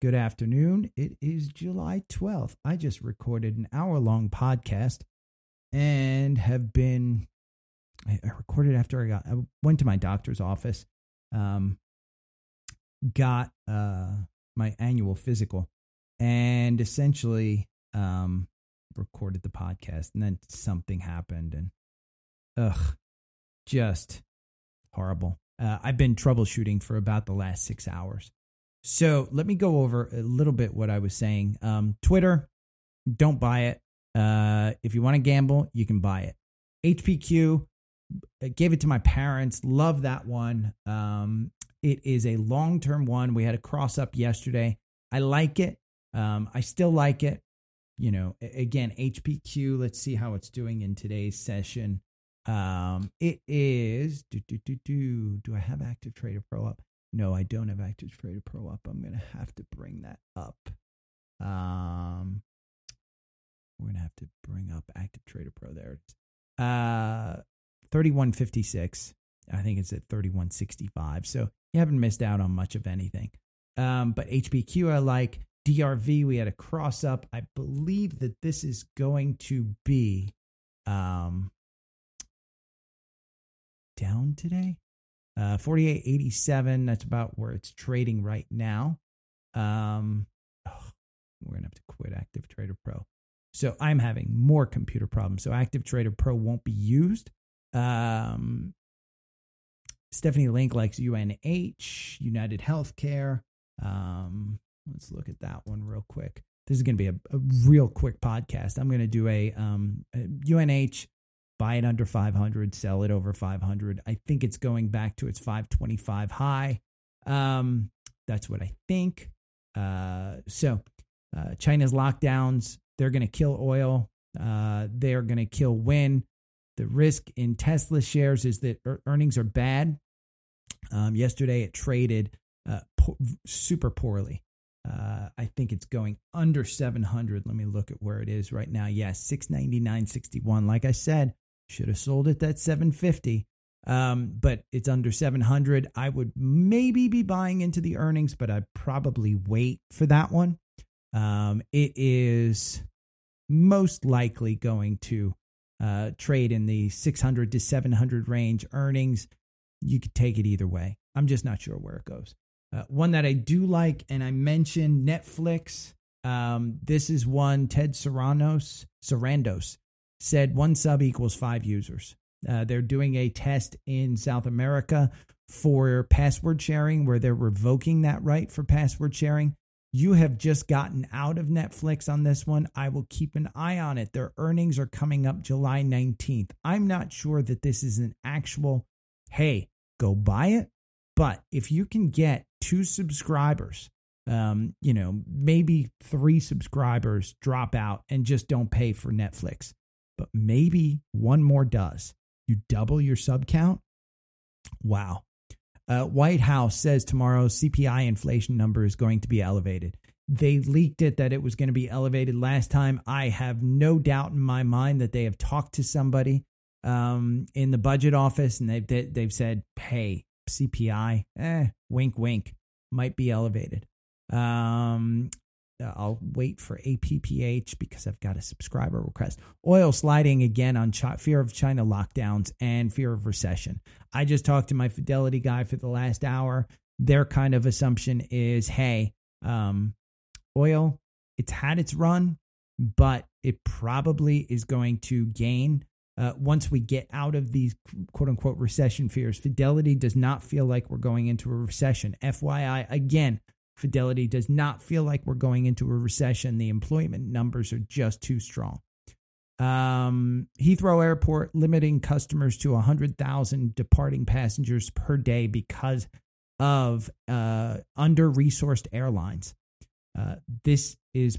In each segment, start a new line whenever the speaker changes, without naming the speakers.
Good afternoon. It is July 12th. I just recorded an hour long podcast and have been, I recorded after I got, I went to my doctor's office, um, got uh, my annual physical, and essentially um, recorded the podcast. And then something happened, and ugh, just horrible. Uh, I've been troubleshooting for about the last six hours. So let me go over a little bit what I was saying. Um, Twitter, don't buy it. Uh, if you want to gamble, you can buy it. HPQ, uh, gave it to my parents. Love that one. Um, it is a long term one. We had a cross up yesterday. I like it. Um, I still like it. You know, again, HPQ. Let's see how it's doing in today's session. Um, it is do do do do. Do I have Active Trader Pro up? No, I don't have Active Trader Pro up. I'm gonna have to bring that up. Um, we're gonna have to bring up Active Trader Pro. There. Uh, thirty one fifty six. I think it's at thirty one sixty five. So you haven't missed out on much of anything. Um, but HPQ I like. DRV we had a cross up. I believe that this is going to be um down today. Uh, 48.87. That's about where it's trading right now. Um, oh, we're gonna have to quit Active Trader Pro. So I'm having more computer problems. So Active Trader Pro won't be used. Um, Stephanie Link likes UNH, United Healthcare. Um, let's look at that one real quick. This is going to be a, a real quick podcast. I'm going to do a, um, a UNH buy it under 500, sell it over 500. I think it's going back to its 525 high. Um, that's what I think. Uh, so uh, China's lockdowns, they're going to kill oil. Uh, they're going to kill wind. The risk in Tesla shares is that earnings are bad. Um, yesterday it traded uh, po- super poorly. Uh, I think it's going under 700. Let me look at where it is right now. Yes, 699.61. Like I said, should have sold it at 750. Um, but it's under 700. I would maybe be buying into the earnings, but I'd probably wait for that one. Um, it is most likely going to uh, trade in the 600 to 700 range earnings. You could take it either way. I'm just not sure where it goes. Uh, one that I do like, and I mentioned Netflix. Um, this is one Ted Sarandos, Sarandos said one sub equals five users. Uh, they're doing a test in South America for password sharing where they're revoking that right for password sharing. You have just gotten out of Netflix on this one. I will keep an eye on it. Their earnings are coming up July 19th. I'm not sure that this is an actual, hey, go buy it. But if you can get two subscribers, um, you know, maybe three subscribers drop out and just don't pay for Netflix but maybe one more does. You double your sub count. Wow. Uh, White House says tomorrow's CPI inflation number is going to be elevated. They leaked it that it was going to be elevated last time. I have no doubt in my mind that they have talked to somebody um, in the budget office and they've they've said, "Hey, CPI, eh, wink, wink, might be elevated." Um, I'll wait for APPH because I've got a subscriber request. Oil sliding again on fear of China lockdowns and fear of recession. I just talked to my Fidelity guy for the last hour. Their kind of assumption is hey, um, oil, it's had its run, but it probably is going to gain uh, once we get out of these quote unquote recession fears. Fidelity does not feel like we're going into a recession. FYI, again, Fidelity does not feel like we're going into a recession. The employment numbers are just too strong. Um, Heathrow Airport limiting customers to 100,000 departing passengers per day because of uh, under resourced airlines. Uh, this is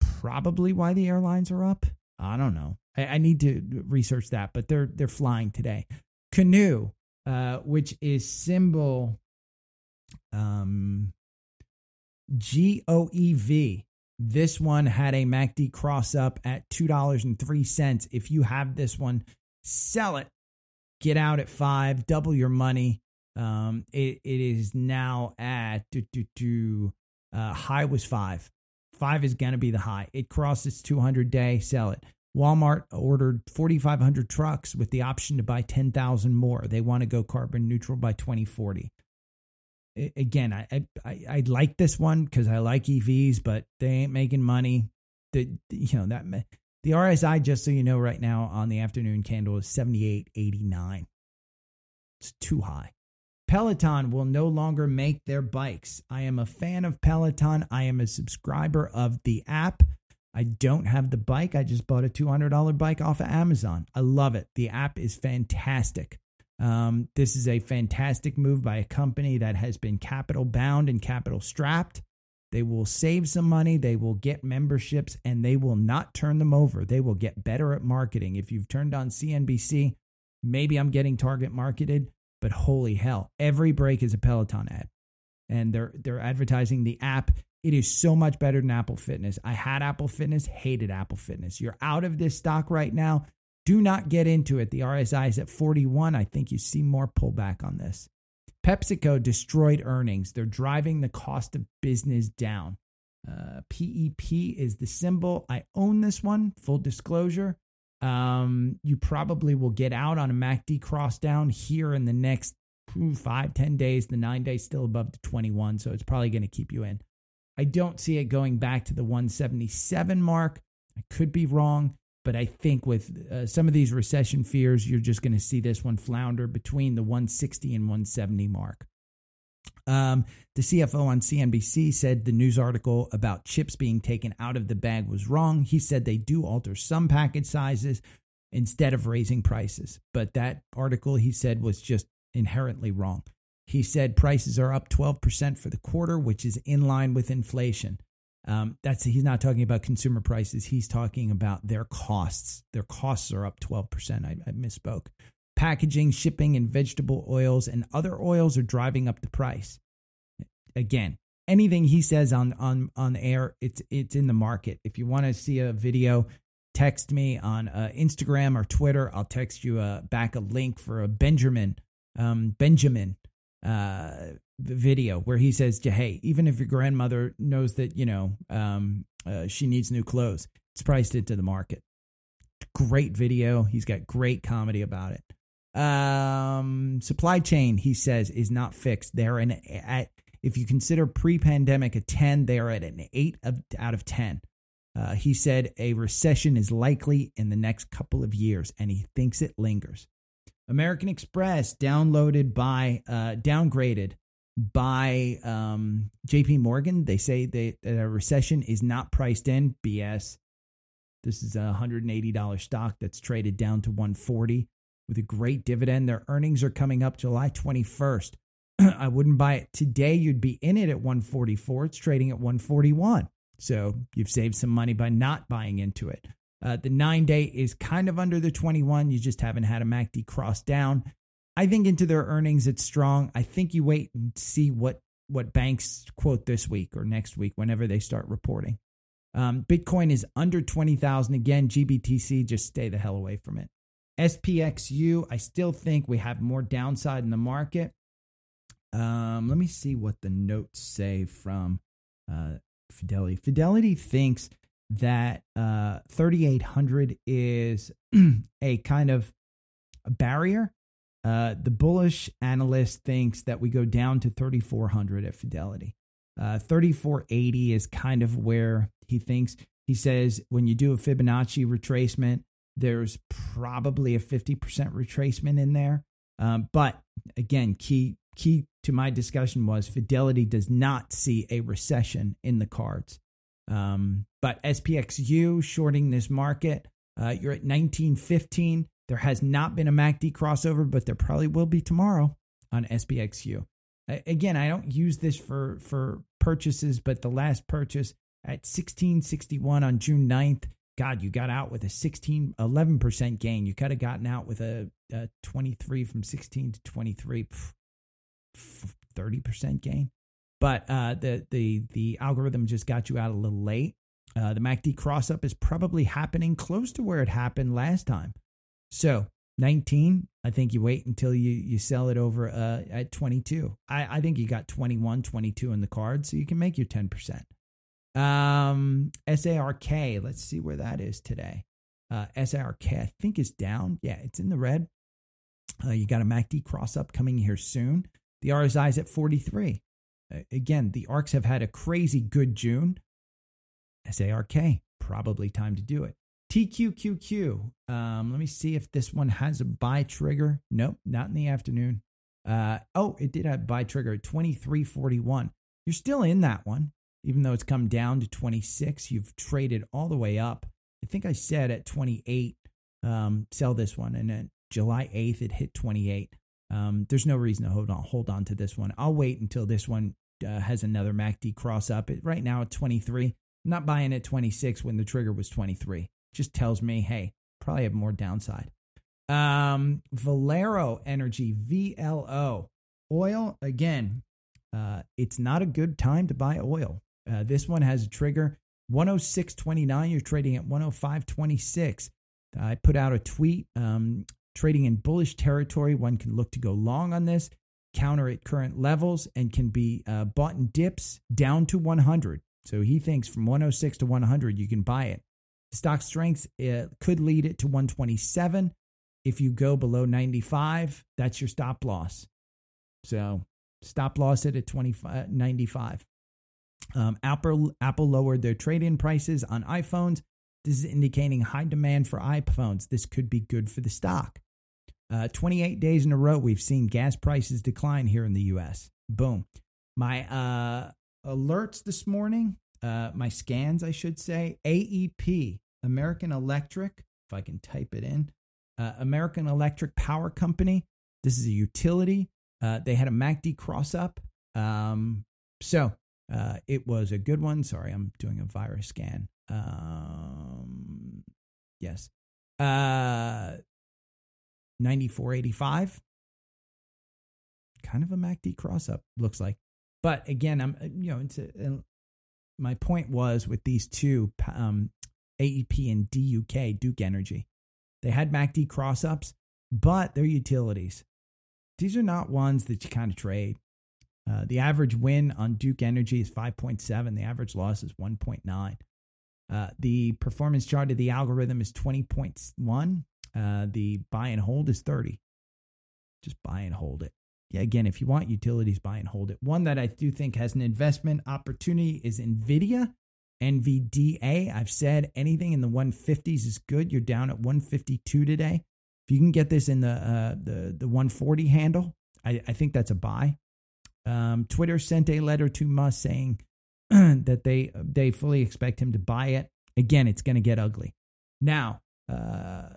probably why the airlines are up. I don't know. I, I need to research that, but they're they're flying today. Canoo, uh, which is symbol um, GOEV. This one had a MACD cross up at $2.03. If you have this one, sell it. Get out at five, double your money. Um, it, it is now at do, do, do, Uh, high was five. Five is going to be the high. It crossed its 200 day, sell it. Walmart ordered 4,500 trucks with the option to buy 10,000 more. They want to go carbon neutral by 2040. Again, I, I I like this one because I like EVs, but they ain't making money. The you know that the RSI, just so you know, right now on the afternoon candle is 78.89. It's too high. Peloton will no longer make their bikes. I am a fan of Peloton. I am a subscriber of the app. I don't have the bike. I just bought a $200 bike off of Amazon. I love it. The app is fantastic. Um, this is a fantastic move by a company that has been capital bound and capital strapped. They will save some money, they will get memberships, and they will not turn them over. They will get better at marketing. If you've turned on CNBC, maybe I'm getting target marketed, but holy hell, every break is a Peloton ad. And they're they're advertising the app it is so much better than Apple Fitness. I had Apple Fitness, hated Apple Fitness. You're out of this stock right now. Do not get into it. The RSI is at 41. I think you see more pullback on this. PepsiCo destroyed earnings. They're driving the cost of business down. Uh, PEP is the symbol. I own this one, full disclosure. Um, you probably will get out on a MACD cross down here in the next five, 10 days. The nine days still above the 21, so it's probably going to keep you in. I don't see it going back to the 177 mark. I could be wrong, but I think with uh, some of these recession fears, you're just going to see this one flounder between the 160 and 170 mark. Um, the CFO on CNBC said the news article about chips being taken out of the bag was wrong. He said they do alter some package sizes instead of raising prices, but that article he said was just inherently wrong. He said prices are up 12% for the quarter, which is in line with inflation. Um, that's he's not talking about consumer prices. He's talking about their costs. Their costs are up 12%. I, I misspoke. Packaging, shipping, and vegetable oils and other oils are driving up the price. Again, anything he says on on on air, it's it's in the market. If you want to see a video, text me on uh, Instagram or Twitter. I'll text you uh, back a link for a Benjamin um, Benjamin uh, video where he says, "Hey, even if your grandmother knows that you know um, uh, she needs new clothes, it's priced into the market." Great video. He's got great comedy about it. Um, supply chain, he says, is not fixed. They're at if you consider pre-pandemic a ten, they are at an eight of, out of ten. Uh, he said a recession is likely in the next couple of years, and he thinks it lingers. American Express downloaded by uh, downgraded by um, J.P. Morgan. They say that a recession is not priced in. BS. This is a hundred and eighty dollars stock that's traded down to one forty with a great dividend. Their earnings are coming up July twenty first. I wouldn't buy it today. You'd be in it at one forty four. It's trading at one forty one. So you've saved some money by not buying into it. Uh, the nine day is kind of under the 21. You just haven't had a MACD cross down. I think into their earnings, it's strong. I think you wait and see what what banks quote this week or next week, whenever they start reporting. Um, Bitcoin is under 20,000 again. GBTC, just stay the hell away from it. SPXU, I still think we have more downside in the market. Um, let me see what the notes say from uh, Fidelity. Fidelity thinks that uh, 3800 is a kind of a barrier. Uh, the bullish analyst thinks that we go down to 3400 at Fidelity. Uh, 3480 is kind of where he thinks. He says when you do a Fibonacci retracement, there's probably a 50% retracement in there. Um, but again, key key to my discussion was Fidelity does not see a recession in the cards. Um, but SPXU shorting this market, uh, you're at 1915. There has not been a MACD crossover, but there probably will be tomorrow on SPXU. Again, I don't use this for for purchases, but the last purchase at 1661 on June 9th, God, you got out with a 16, 11% gain. You could have gotten out with a, a 23 from 16 to 23, 30% gain. But uh, the the the algorithm just got you out a little late. Uh, the MACD cross up is probably happening close to where it happened last time. So 19, I think you wait until you, you sell it over uh, at 22. I, I think you got 21, 22 in the card, so you can make your 10%. Um, SARK, let's see where that is today. Uh, SARK, I think is down. Yeah, it's in the red. Uh, you got a MACD cross up coming here soon. The RSI is at 43. Uh, again, the ARKs have had a crazy good June. SARK, probably time to do it. TQQQ. Um, let me see if this one has a buy trigger. Nope, not in the afternoon. Uh, oh, it did have buy trigger at 2341. You're still in that one, even though it's come down to 26. You've traded all the way up. I think I said at 28, um, sell this one. And then July 8th, it hit 28. Um, there's no reason to hold on, hold on to this one. I'll wait until this one uh, has another MACD cross up. It, right now at 23. I'm not buying at 26 when the trigger was 23 just tells me, hey, probably have more downside. Um, Valero Energy, VLO. Oil, again, uh, it's not a good time to buy oil. Uh, this one has a trigger 106.29. You're trading at 105.26. I put out a tweet um, trading in bullish territory. One can look to go long on this, counter at current levels, and can be uh, bought in dips down to 100. So he thinks from 106 to 100, you can buy it. Stock strength could lead it to 127. If you go below 95, that's your stop loss. So stop loss it at 25, 95. Um, Apple, Apple lowered their trade in prices on iPhones. This is indicating high demand for iPhones. This could be good for the stock. Uh, 28 days in a row, we've seen gas prices decline here in the US. Boom. My uh, alerts this morning, uh, my scans, I should say, AEP American Electric, if I can type it in, uh, American Electric Power Company. This is a utility. Uh, they had a MACD cross up. Um, so uh, it was a good one. Sorry, I'm doing a virus scan. Um, yes. Uh, 9485. Kind of a MACD cross up, looks like. But again, I'm, you know, a, my point was with these two um, AEP and DUK, Duke Energy. They had MACD cross ups, but they're utilities. These are not ones that you kind of trade. Uh, the average win on Duke Energy is 5.7. The average loss is 1.9. Uh, the performance chart of the algorithm is 20.1. Uh, the buy and hold is 30. Just buy and hold it. Yeah, again, if you want utilities, buy and hold it. One that I do think has an investment opportunity is NVIDIA. NVDA. I've said anything in the 150s is good. You're down at 152 today. If you can get this in the uh, the the 140 handle, I, I think that's a buy. Um, Twitter sent a letter to Musk saying that they they fully expect him to buy it. Again, it's going to get ugly. Now, uh,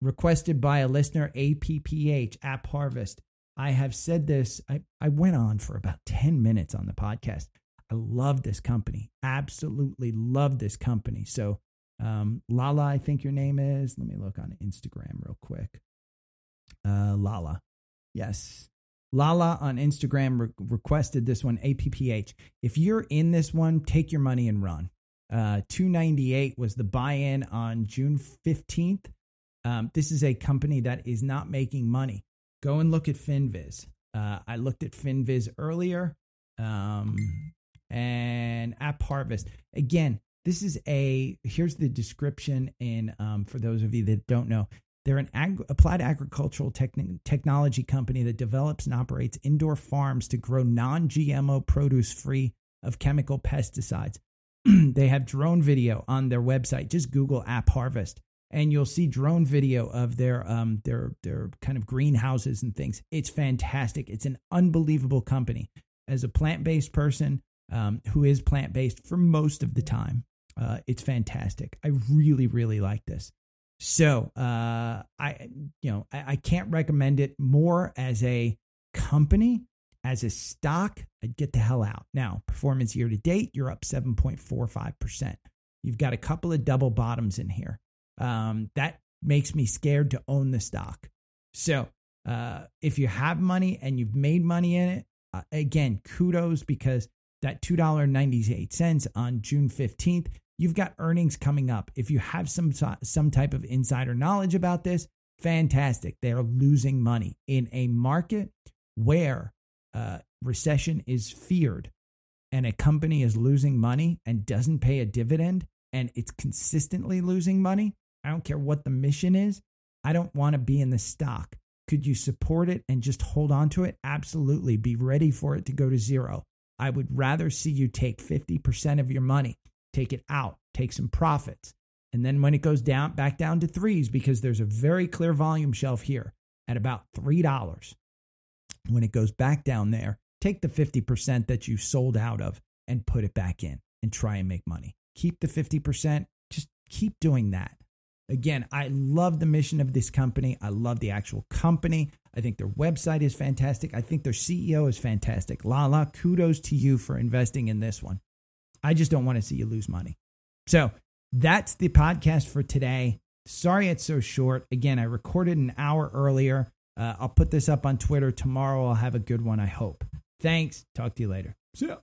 requested by a listener, APPH App Harvest. I have said this. I, I went on for about 10 minutes on the podcast. I love this company. Absolutely love this company. So, um, Lala, I think your name is. Let me look on Instagram real quick. Uh, Lala. Yes. Lala on Instagram re- requested this one, APPH. If you're in this one, take your money and run. Uh, 298 was the buy in on June 15th. Um, this is a company that is not making money. Go and look at FinViz. Uh, I looked at FinViz earlier. Um, and App Harvest. Again, this is a here's the description. And um, for those of you that don't know, they're an ag- applied agricultural techn- technology company that develops and operates indoor farms to grow non GMO produce free of chemical pesticides. they have drone video on their website. Just Google App Harvest and you'll see drone video of their um their their kind of greenhouses and things. It's fantastic. It's an unbelievable company. As a plant-based person, um, who is plant based for most of the time. Uh, it's fantastic. I really, really like this. So uh, I, you know, I, I can't recommend it more as a company. As a stock, I'd get the hell out. Now, performance year to date, you're up 7.45%. You've got a couple of double bottoms in here. Um, that makes me scared to own the stock. So, uh, if you have money and you've made money in it, uh, again, kudos because that $2.98 on June 15th. You've got earnings coming up. If you have some some type of insider knowledge about this, fantastic. They are losing money in a market where uh, recession is feared and a company is losing money and doesn't pay a dividend and it's consistently losing money. I don't care what the mission is. I don't want to be in the stock. Could you support it and just hold on to it? Absolutely. Be ready for it to go to zero. I would rather see you take 50% of your money, take it out, take some profits. And then when it goes down back down to threes, because there's a very clear volume shelf here at about $3, when it goes back down there, take the 50% that you sold out of and put it back in and try and make money. Keep the 50%, just keep doing that. Again, I love the mission of this company. I love the actual company. I think their website is fantastic. I think their CEO is fantastic. Lala, kudos to you for investing in this one. I just don't want to see you lose money. So that's the podcast for today. Sorry it's so short. Again, I recorded an hour earlier. Uh, I'll put this up on Twitter tomorrow. I'll have a good one, I hope. Thanks. Talk to you later. See ya.